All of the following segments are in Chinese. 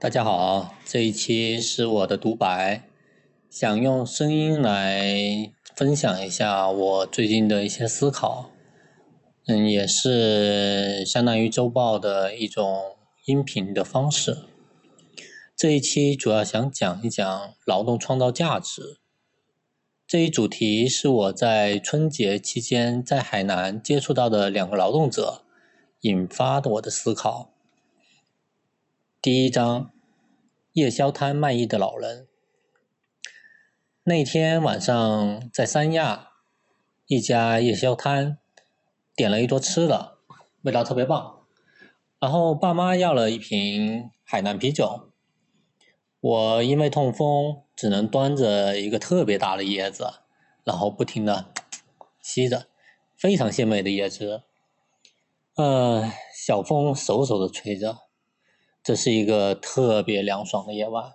大家好，这一期是我的独白，想用声音来分享一下我最近的一些思考，嗯，也是相当于周报的一种音频的方式。这一期主要想讲一讲劳动创造价值这一主题，是我在春节期间在海南接触到的两个劳动者引发的我的思考。第一章，夜宵摊卖艺的老人。那天晚上在三亚一家夜宵摊，点了一桌吃的，味道特别棒。然后爸妈要了一瓶海南啤酒，我因为痛风，只能端着一个特别大的椰子，然后不停的吸着，非常鲜美的椰汁。呃，小风嗖嗖的吹着。这是一个特别凉爽的夜晚，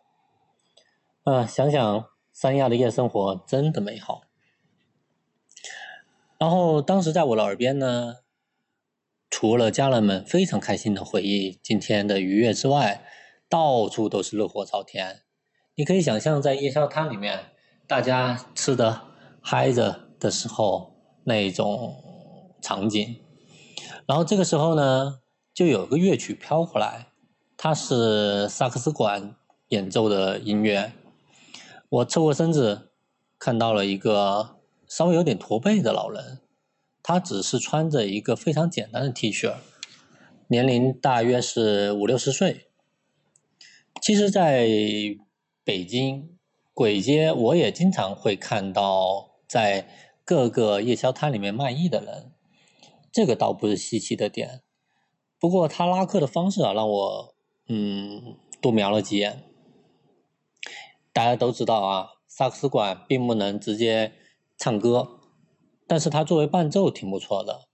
啊，想想三亚的夜生活真的美好。然后当时在我的耳边呢，除了家人们非常开心的回忆今天的愉悦之外，到处都是热火朝天。你可以想象在夜宵摊里面，大家吃的嗨着的时候那种场景。然后这个时候呢，就有个乐曲飘过来。它是萨克斯管演奏的音乐。我侧过身子，看到了一个稍微有点驼背的老人。他只是穿着一个非常简单的 T 恤，年龄大约是五六十岁。其实，在北京簋街，我也经常会看到在各个夜宵摊里面卖艺的人，这个倒不是稀奇的点。不过他拉客的方式啊，让我。嗯，多瞄了几眼。大家都知道啊，萨克斯管并不能直接唱歌，但是他作为伴奏挺不错的。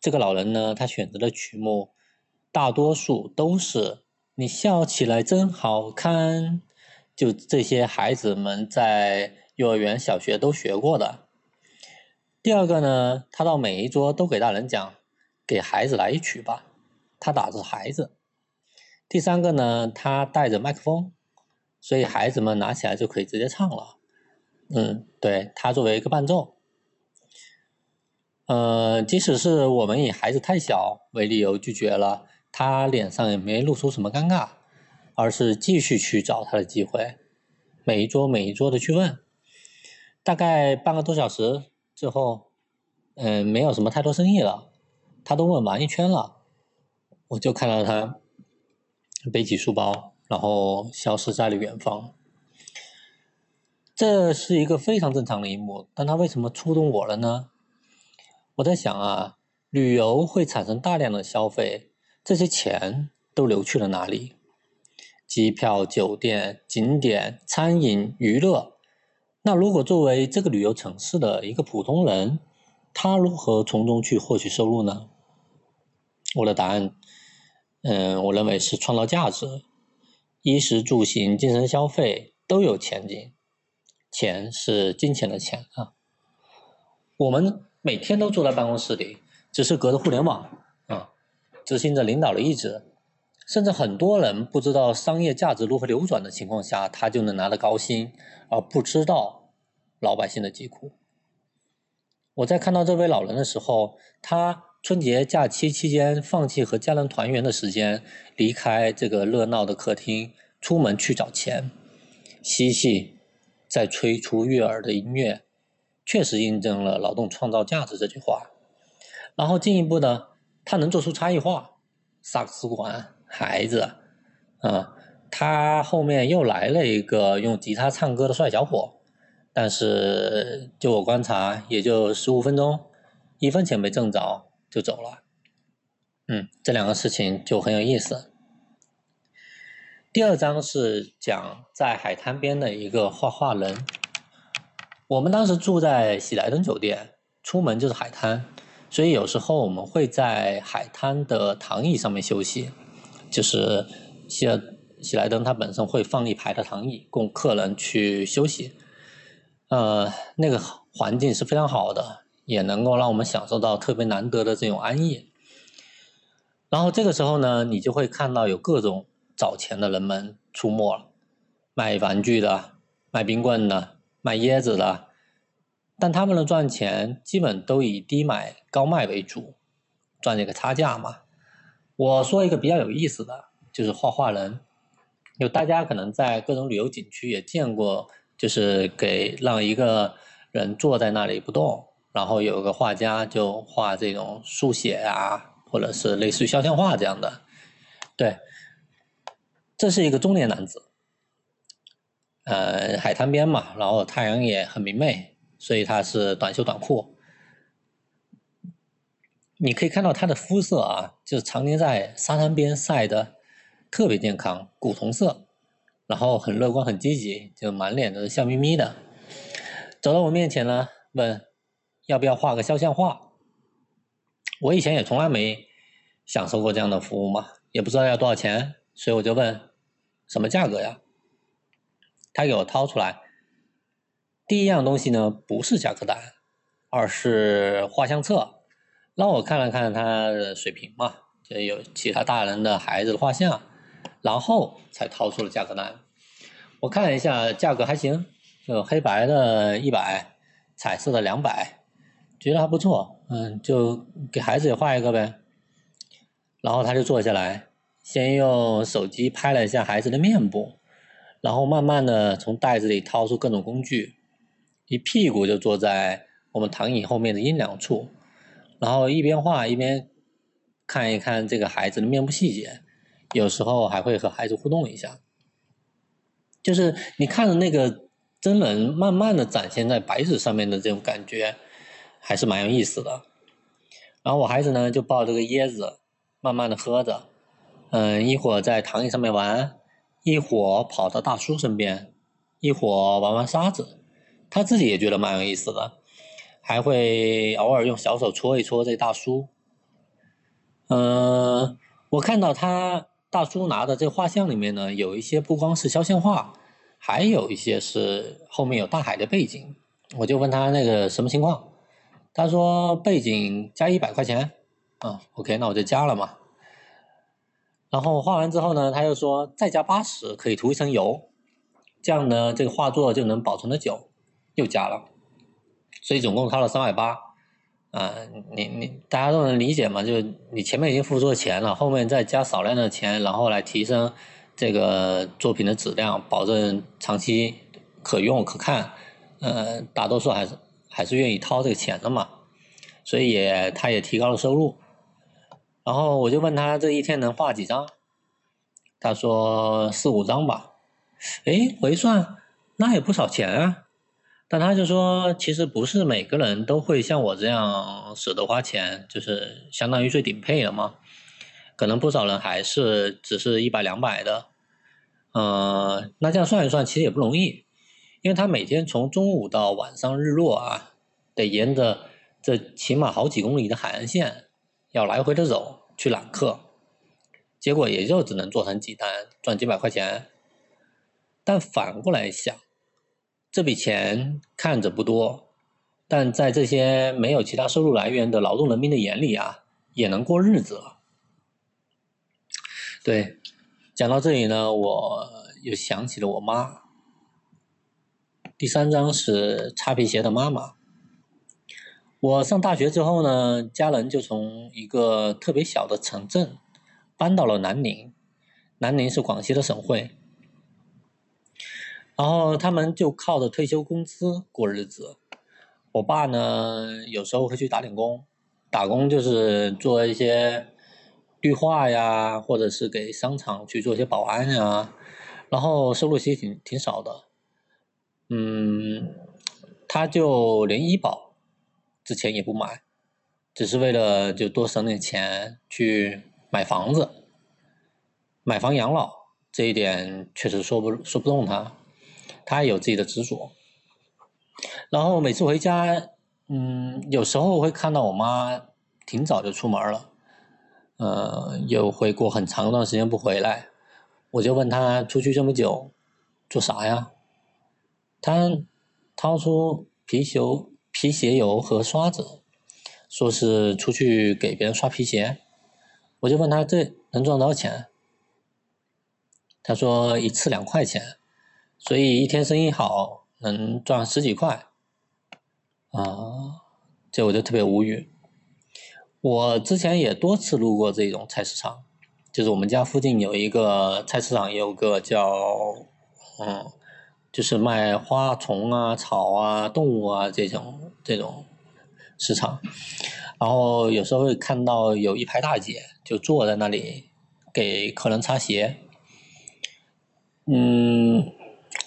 这个老人呢，他选择的曲目大多数都是“你笑起来真好看”，就这些孩子们在幼儿园、小学都学过的。第二个呢，他到每一桌都给大人讲：“给孩子来一曲吧。”他打着孩子。第三个呢，他带着麦克风，所以孩子们拿起来就可以直接唱了。嗯，对他作为一个伴奏，呃，即使是我们以孩子太小为理由拒绝了，他脸上也没露出什么尴尬，而是继续去找他的机会，每一桌每一桌的去问。大概半个多小时之后，嗯，没有什么太多生意了，他都问完一圈了，我就看到他。背起书包，然后消失在了远方。这是一个非常正常的一幕，但它为什么触动我了呢？我在想啊，旅游会产生大量的消费，这些钱都流去了哪里？机票、酒店、景点、餐饮、娱乐。那如果作为这个旅游城市的一个普通人，他如何从中去获取收入呢？我的答案。嗯，我认为是创造价值，衣食住行、精神消费都有前景。钱是金钱的钱啊。我们每天都坐在办公室里，只是隔着互联网啊，执行着领导的意志。甚至很多人不知道商业价值如何流转的情况下，他就能拿得高薪，而不知道老百姓的疾苦。我在看到这位老人的时候，他。春节假期期间，放弃和家人团圆的时间，离开这个热闹的客厅，出门去找钱，嬉戏，再吹出悦耳的音乐，确实印证了“劳动创造价值”这句话。然后进一步呢，他能做出差异化，萨克斯管孩子，啊，他后面又来了一个用吉他唱歌的帅小伙，但是就我观察，也就十五分钟，一分钱没挣着。就走了，嗯，这两个事情就很有意思。第二章是讲在海滩边的一个画画人。我们当时住在喜来登酒店，出门就是海滩，所以有时候我们会在海滩的躺椅上面休息。就是喜喜来登它本身会放一排的躺椅供客人去休息，呃，那个环境是非常好的。也能够让我们享受到特别难得的这种安逸。然后这个时候呢，你就会看到有各种找钱的人们出没了，卖玩具的、卖冰棍的、卖椰子的，但他们的赚钱基本都以低买高卖为主，赚这个差价嘛。我说一个比较有意思的，就是画画人，有大家可能在各种旅游景区也见过，就是给让一个人坐在那里不动，然后有一个画家就画这种速写啊，或者是类似于肖像画这样的，对。这是一个中年男子，呃，海滩边嘛，然后太阳也很明媚，所以他是短袖短裤。你可以看到他的肤色啊，就是常年在沙滩边晒的，特别健康，古铜色，然后很乐观很积极，就满脸都是笑眯眯的。走到我面前呢，问要不要画个肖像画。我以前也从来没享受过这样的服务嘛，也不知道要多少钱。所以我就问，什么价格呀？他给我掏出来，第一样东西呢不是价格单，而是画像册，让我看了看他的水平嘛，就有其他大人的孩子的画像，然后才掏出了价格单。我看了一下，价格还行，有黑白的一百，彩色的两百，觉得还不错，嗯，就给孩子也画一个呗。然后他就坐下来。先用手机拍了一下孩子的面部，然后慢慢的从袋子里掏出各种工具，一屁股就坐在我们躺椅后面的阴凉处，然后一边画一边看一看这个孩子的面部细节，有时候还会和孩子互动一下，就是你看着那个真人慢慢的展现在白纸上面的这种感觉，还是蛮有意思的。然后我孩子呢就抱着个椰子，慢慢的喝着。嗯，一会儿在躺椅上面玩，一会儿跑到大叔身边，一会儿玩玩沙子，他自己也觉得蛮有意思的，还会偶尔用小手搓一搓这大叔。嗯，我看到他大叔拿的这画像里面呢，有一些不光是肖像画，还有一些是后面有大海的背景。我就问他那个什么情况，他说背景加一百块钱。啊，OK，那我就加了嘛。然后画完之后呢，他又说再加八十可以涂一层油，这样呢这个画作就能保存的久，又加了，所以总共掏了三百八。啊，你你大家都能理解嘛？就你前面已经付出了钱了，后面再加少量的钱，然后来提升这个作品的质量，保证长期可用可看。呃，大多数还是还是愿意掏这个钱的嘛，所以他也提高了收入。然后我就问他这一天能画几张，他说四五张吧。哎，我一算，那也不少钱啊。但他就说，其实不是每个人都会像我这样舍得花钱，就是相当于最顶配的嘛。可能不少人还是只是一百两百的。嗯，那这样算一算，其实也不容易，因为他每天从中午到晚上日落啊，得沿着这起码好几公里的海岸线。要来回的走去揽客，结果也就只能做成几单，赚几百块钱。但反过来想，这笔钱看着不多，但在这些没有其他收入来源的劳动人民的眼里啊，也能过日子了。对，讲到这里呢，我又想起了我妈。第三章是擦皮鞋的妈妈。我上大学之后呢，家人就从一个特别小的城镇搬到了南宁。南宁是广西的省会，然后他们就靠着退休工资过日子。我爸呢，有时候会去打点工，打工就是做一些绿化呀，或者是给商场去做一些保安呀，然后收入其实挺挺少的。嗯，他就连医保。之前也不买，只是为了就多省点钱去买房子，买房养老这一点确实说不说不动他，他也有自己的执着。然后每次回家，嗯，有时候会看到我妈挺早就出门了，呃，又会过很长一段时间不回来，我就问他出去这么久做啥呀？他掏出貔貅。皮鞋油和刷子，说是出去给别人刷皮鞋，我就问他这能赚多少钱？他说一次两块钱，所以一天生意好能赚十几块，啊，这我就特别无语。我之前也多次路过这种菜市场，就是我们家附近有一个菜市场，有个叫嗯，就是卖花虫啊、草啊、动物啊这种这种市场，然后有时候会看到有一排大姐就坐在那里给客人擦鞋。嗯，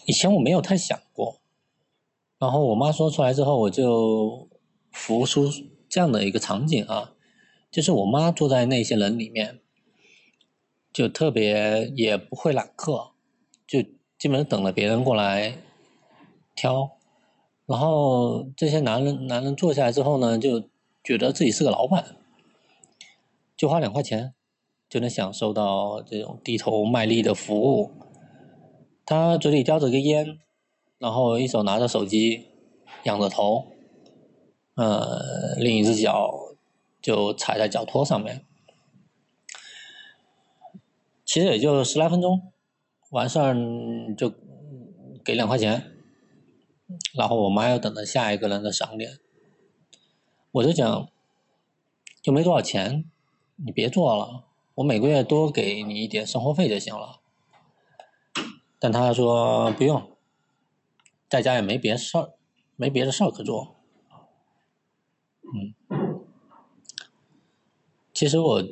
以前我没有太想过，然后我妈说出来之后，我就浮出这样的一个场景啊，就是我妈坐在那些人里面，就特别也不会揽客，就基本上等着别人过来挑，然后这些男人男人坐下来之后呢，就觉得自己是个老板，就花两块钱就能享受到这种低头卖力的服务。他嘴里叼着个烟，然后一手拿着手机，仰着头，呃，另一只脚就踩在脚托上面。其实也就十来分钟，完事儿就给两块钱，然后我妈要等着下一个人的赏脸。我就讲，就没多少钱，你别做了，我每个月多给你一点生活费就行了。但他说不用，在家也没别的事儿，没别的事儿可做。嗯，其实我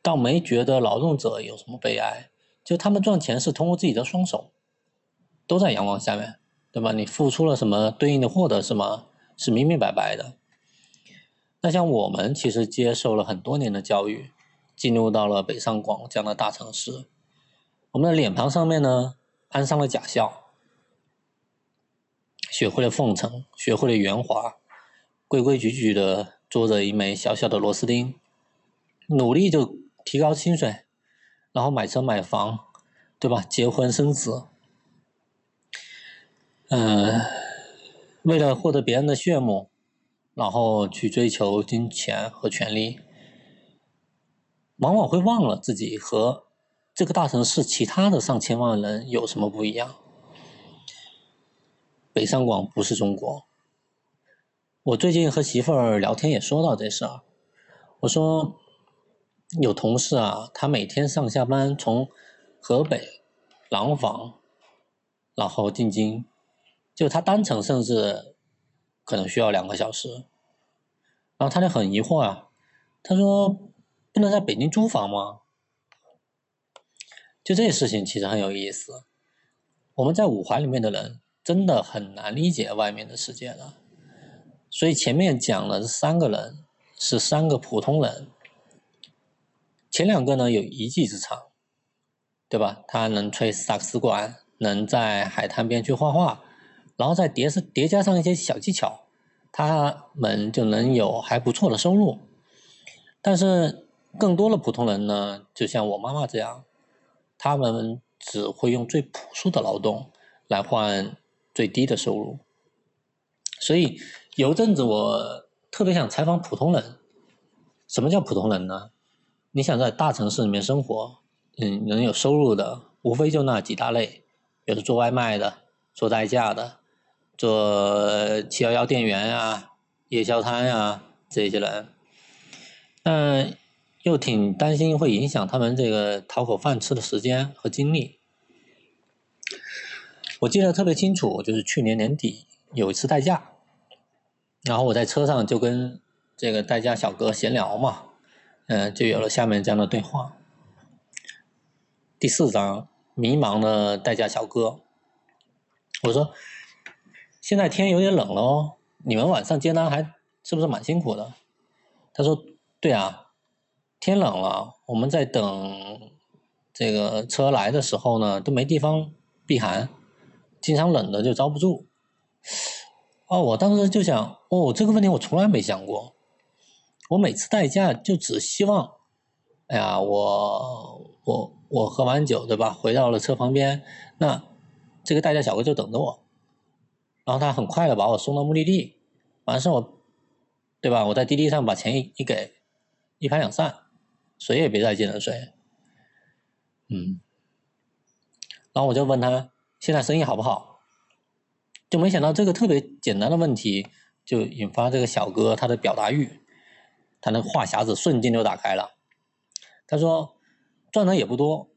倒没觉得劳动者有什么悲哀，就他们赚钱是通过自己的双手，都在阳光下面，对吧？你付出了什么，对应的获得什么，是明明白白的。那像我们其实接受了很多年的教育，进入到了北上广这样的大城市，我们的脸庞上面呢？安上了假笑，学会了奉承，学会了圆滑，规规矩矩的做着一枚小小的螺丝钉，努力就提高薪水，然后买车买房，对吧？结婚生子，嗯，为了获得别人的羡慕，然后去追求金钱和权利，往往会忘了自己和。这个大城市其他的上千万人有什么不一样？北上广不是中国。我最近和媳妇儿聊天也说到这事儿，我说有同事啊，他每天上下班从河北廊坊，然后进京，就他单程甚至可能需要两个小时，然后他就很疑惑啊，他说不能在北京租房吗？就这事情其实很有意思，我们在五环里面的人真的很难理解外面的世界的。所以前面讲了三个人是三个普通人，前两个呢有一技之长，对吧？他能吹萨克斯管，能在海滩边去画画，然后再叠是叠加上一些小技巧，他们就能有还不错的收入。但是更多的普通人呢，就像我妈妈这样。他们只会用最朴素的劳动来换最低的收入，所以有阵子我特别想采访普通人。什么叫普通人呢？你想在大城市里面生活，嗯，能有收入的，无非就那几大类，有的做外卖的，做代驾的，做七幺幺店员啊，夜宵摊啊这些人。嗯。又挺担心会影响他们这个讨口饭吃的时间和精力。我记得特别清楚，就是去年年底有一次代驾，然后我在车上就跟这个代驾小哥闲聊嘛，嗯，就有了下面这样的对话。第四章，迷茫的代驾小哥，我说：“现在天有点冷了哦，你们晚上接单还是不是蛮辛苦的？”他说：“对啊。”天冷了，我们在等这个车来的时候呢，都没地方避寒，经常冷的就遭不住。哦，我当时就想，哦，这个问题我从来没想过。我每次代驾就只希望，哎呀，我我我喝完酒对吧，回到了车旁边，那这个代驾小哥就等着我，然后他很快的把我送到目的地，完事我，对吧？我在滴滴上把钱一一给，一拍两散。谁也别再进了谁。嗯，然后我就问他现在生意好不好，就没想到这个特别简单的问题就引发这个小哥他的表达欲，他那话匣子瞬间就打开了。他说赚的也不多，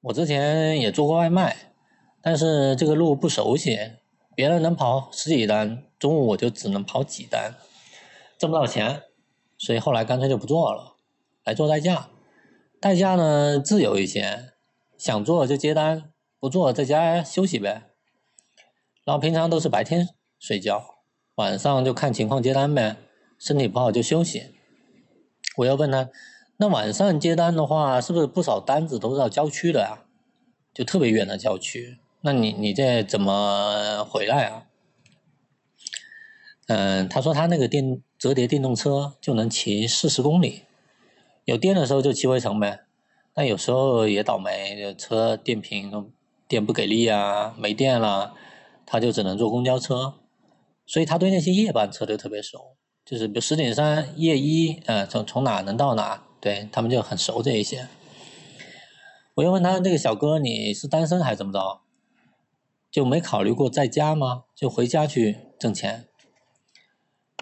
我之前也做过外卖，但是这个路不熟悉，别人能跑十几单，中午我就只能跑几单，挣不到钱，所以后来干脆就不做了，来做代驾。代驾呢自由一些，想做就接单，不做在家休息呗。然后平常都是白天睡觉，晚上就看情况接单呗，身体不好就休息。我要问他，那晚上接单的话，是不是不少单子都是到郊区的呀？就特别远的郊区，那你你这怎么回来啊？嗯，他说他那个电折叠电动车就能骑四十公里。有电的时候就骑回城呗，但有时候也倒霉，车电瓶电不给力啊，没电了，他就只能坐公交车。所以他对那些夜班车都特别熟，就是比如石景山夜一，呃，从从哪能到哪，对他们就很熟这一些。我又问他这个小哥你是单身还是怎么着？就没考虑过在家吗？就回家去挣钱？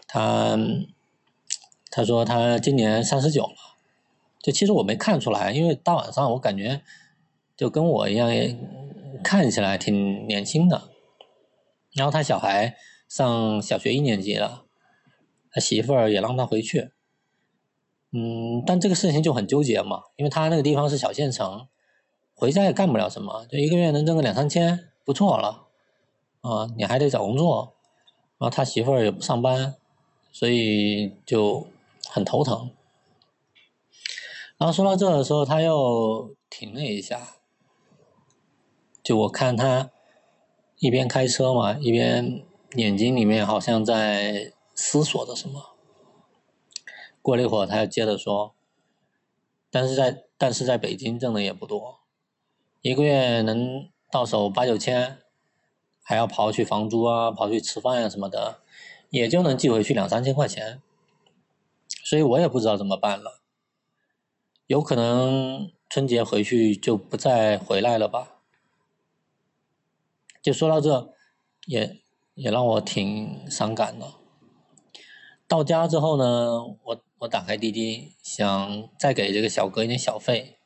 他他说他今年三十九了。就其实我没看出来，因为大晚上我感觉就跟我一样，看起来挺年轻的。然后他小孩上小学一年级了，他媳妇儿也让他回去。嗯，但这个事情就很纠结嘛，因为他那个地方是小县城，回家也干不了什么，就一个月能挣个两三千，不错了。啊，你还得找工作，然后他媳妇儿也不上班，所以就很头疼。然后说到这的时候，他又停了一下。就我看他一边开车嘛，一边眼睛里面好像在思索着什么。过了一会儿，他又接着说：“但是在但是在北京挣的也不多，一个月能到手八九千，还要刨去房租啊，刨去吃饭啊什么的，也就能寄回去两三千块钱。所以我也不知道怎么办了。”有可能春节回去就不再回来了吧？就说到这，也也让我挺伤感的。到家之后呢，我我打开滴滴，想再给这个小哥一点小费，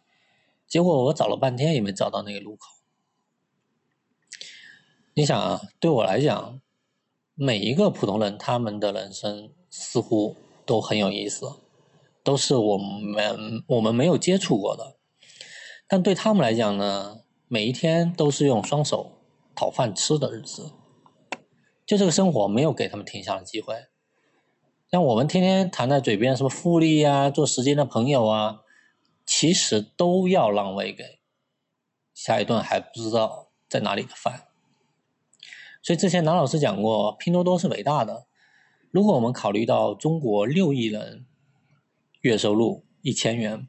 结果我找了半天也没找到那个路口。你想啊，对我来讲，每一个普通人，他们的人生似乎都很有意思。都是我们我们没有接触过的，但对他们来讲呢，每一天都是用双手讨饭吃的日子，就这个生活没有给他们停下的机会。像我们天天谈在嘴边什么复利啊，做时间的朋友啊，其实都要让位给下一顿还不知道在哪里的饭。所以之前南老师讲过，拼多多是伟大的。如果我们考虑到中国六亿人。月收入一千元，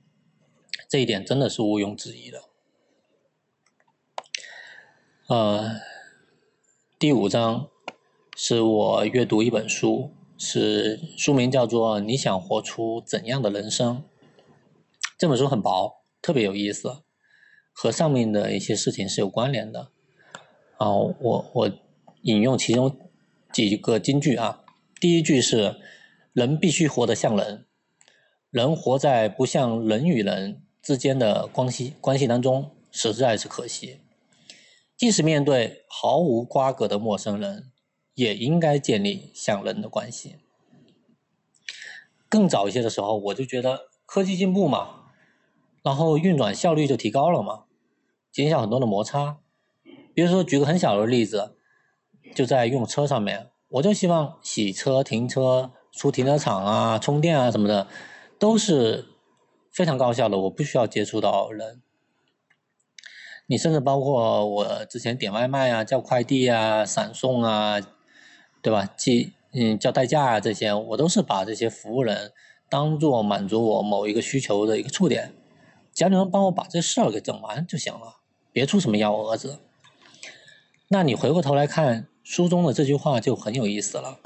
这一点真的是毋庸置疑的。呃，第五章是我阅读一本书，是书名叫做《你想活出怎样的人生》。这本书很薄，特别有意思，和上面的一些事情是有关联的。啊，我我引用其中几个金句啊。第一句是：人必须活得像人。人活在不像人与人之间的关系关系当中，实在是可惜。即使面对毫无瓜葛的陌生人，也应该建立像人的关系。更早一些的时候，我就觉得科技进步嘛，然后运转效率就提高了嘛，减少很多的摩擦。比如说，举个很小的例子，就在用车上面，我就希望洗车、停车、出停车场啊、充电啊什么的。都是非常高效的，我不需要接触到人。你甚至包括我之前点外卖啊、叫快递啊、闪送啊，对吧？寄嗯叫代驾啊这些，我都是把这些服务人当做满足我某一个需求的一个触点，只要你能帮我把这事儿给整完就行了，别出什么幺蛾子。那你回过头来看书中的这句话就很有意思了。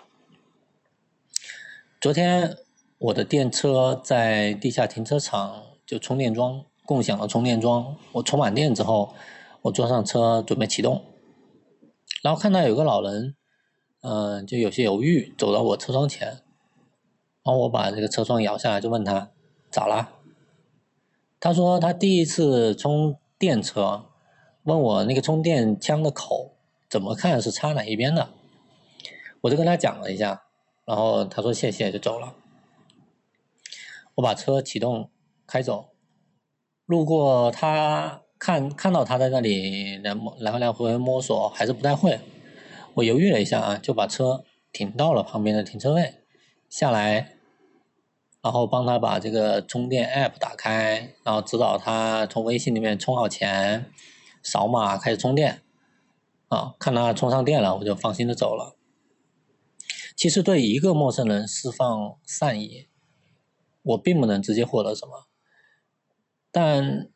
昨天。我的电车在地下停车场就充电桩共享的充电桩，我充满电之后，我坐上车准备启动，然后看到有个老人，嗯，就有些犹豫，走到我车窗前，然后我把这个车窗摇下来，就问他咋啦？他说他第一次充电车，问我那个充电枪的口怎么看是插哪一边的，我就跟他讲了一下，然后他说谢谢就走了。我把车启动开走，路过他看看到他在那里来来来回回摸索，还是不太会。我犹豫了一下啊，就把车停到了旁边的停车位，下来。然后帮他把这个充电 app 打开，然后指导他从微信里面充好钱，扫码开始充电。啊，看他充上电了，我就放心的走了。其实对一个陌生人释放善意，我并不能直接获得什么。但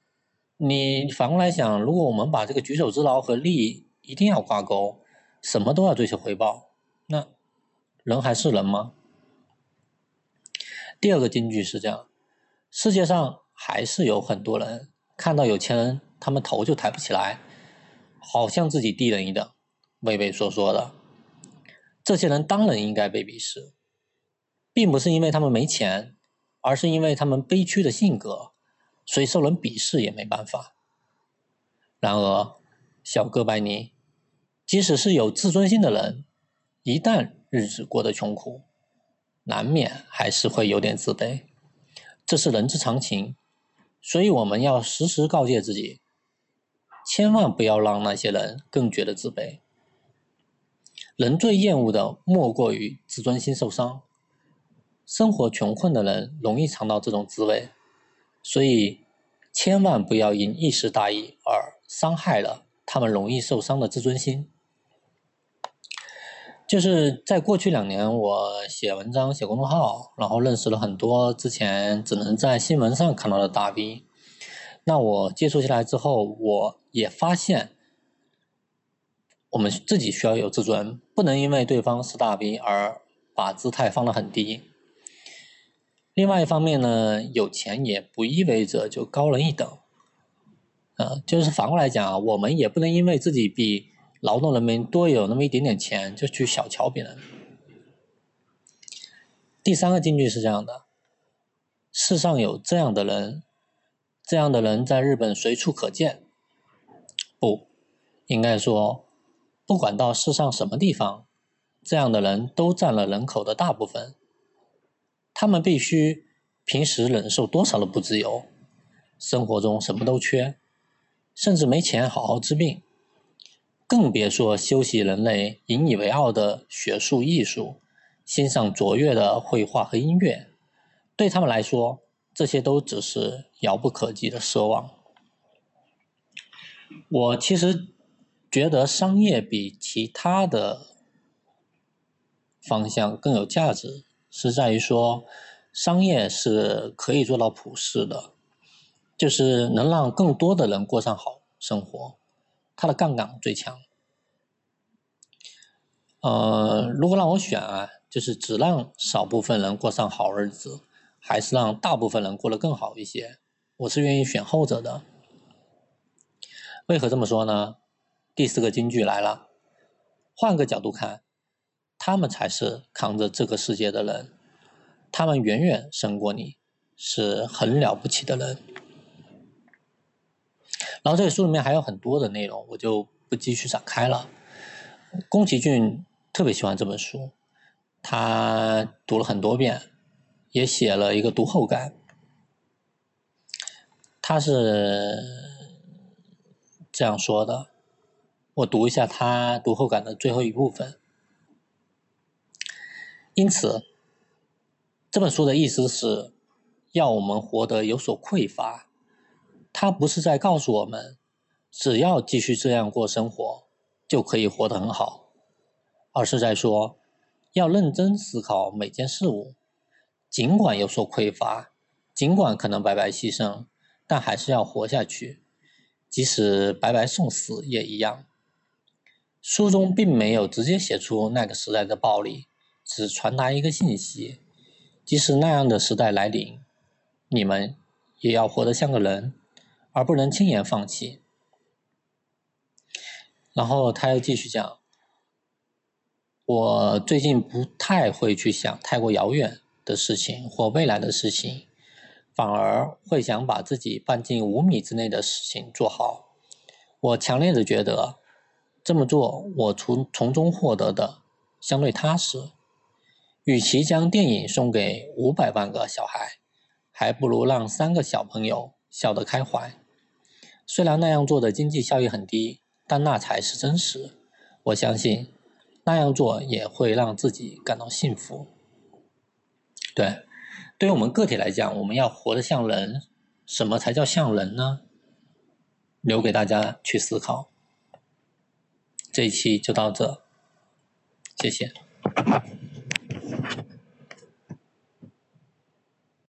你反过来想，如果我们把这个举手之劳和利一定要挂钩，什么都要追求回报，那人还是人吗？第二个金句是这样：世界上还是有很多人看到有钱人，他们头就抬不起来，好像自己低人一等，畏畏缩缩的。这些人当然应该被鄙视，并不是因为他们没钱，而是因为他们悲屈的性格，所以受人鄙视也没办法。然而，小哥白尼，即使是有自尊心的人，一旦日子过得穷苦，难免还是会有点自卑，这是人之常情，所以我们要时时告诫自己，千万不要让那些人更觉得自卑。人最厌恶的莫过于自尊心受伤，生活穷困的人容易尝到这种滋味，所以千万不要因一时大意而伤害了他们容易受伤的自尊心。就是在过去两年，我写文章、写公众号，然后认识了很多之前只能在新闻上看到的大 V。那我接触下来之后，我也发现，我们自己需要有自尊，不能因为对方是大 V 而把姿态放得很低。另外一方面呢，有钱也不意味着就高人一等。呃，就是反过来讲啊，我们也不能因为自己比。劳动人民多有那么一点点钱，就去小瞧别人。第三个金句是这样的：世上有这样的人，这样的人在日本随处可见。不，应该说，不管到世上什么地方，这样的人都占了人口的大部分。他们必须平时忍受多少的不自由，生活中什么都缺，甚至没钱好好治病。更别说修习人类引以为傲的学术艺术，欣赏卓越的绘画和音乐，对他们来说，这些都只是遥不可及的奢望。我其实觉得商业比其他的方向更有价值，是在于说，商业是可以做到普世的，就是能让更多的人过上好生活。它的杠杆最强。呃，如果让我选啊，就是只让少部分人过上好日子，还是让大部分人过得更好一些，我是愿意选后者的。为何这么说呢？第四个金句来了，换个角度看，他们才是扛着这个世界的人，他们远远胜过你，是很了不起的人。然后这个书里面还有很多的内容，我就不继续展开了。宫崎骏特别喜欢这本书，他读了很多遍，也写了一个读后感。他是这样说的，我读一下他读后感的最后一部分。因此，这本书的意思是要我们活得有所匮乏。他不是在告诉我们，只要继续这样过生活，就可以活得很好，而是在说，要认真思考每件事物，尽管有所匮乏，尽管可能白白牺牲，但还是要活下去，即使白白送死也一样。书中并没有直接写出那个时代的暴力，只传达一个信息：即使那样的时代来临，你们也要活得像个人。而不能轻言放弃。然后他又继续讲，我最近不太会去想太过遥远的事情或未来的事情，反而会想把自己半径五米之内的事情做好。我强烈的觉得，这么做我从从中获得的相对踏实。与其将电影送给五百万个小孩，还不如让三个小朋友笑得开怀。虽然那样做的经济效益很低，但那才是真实。我相信，那样做也会让自己感到幸福。对，对于我们个体来讲，我们要活得像人。什么才叫像人呢？留给大家去思考。这一期就到这，谢谢。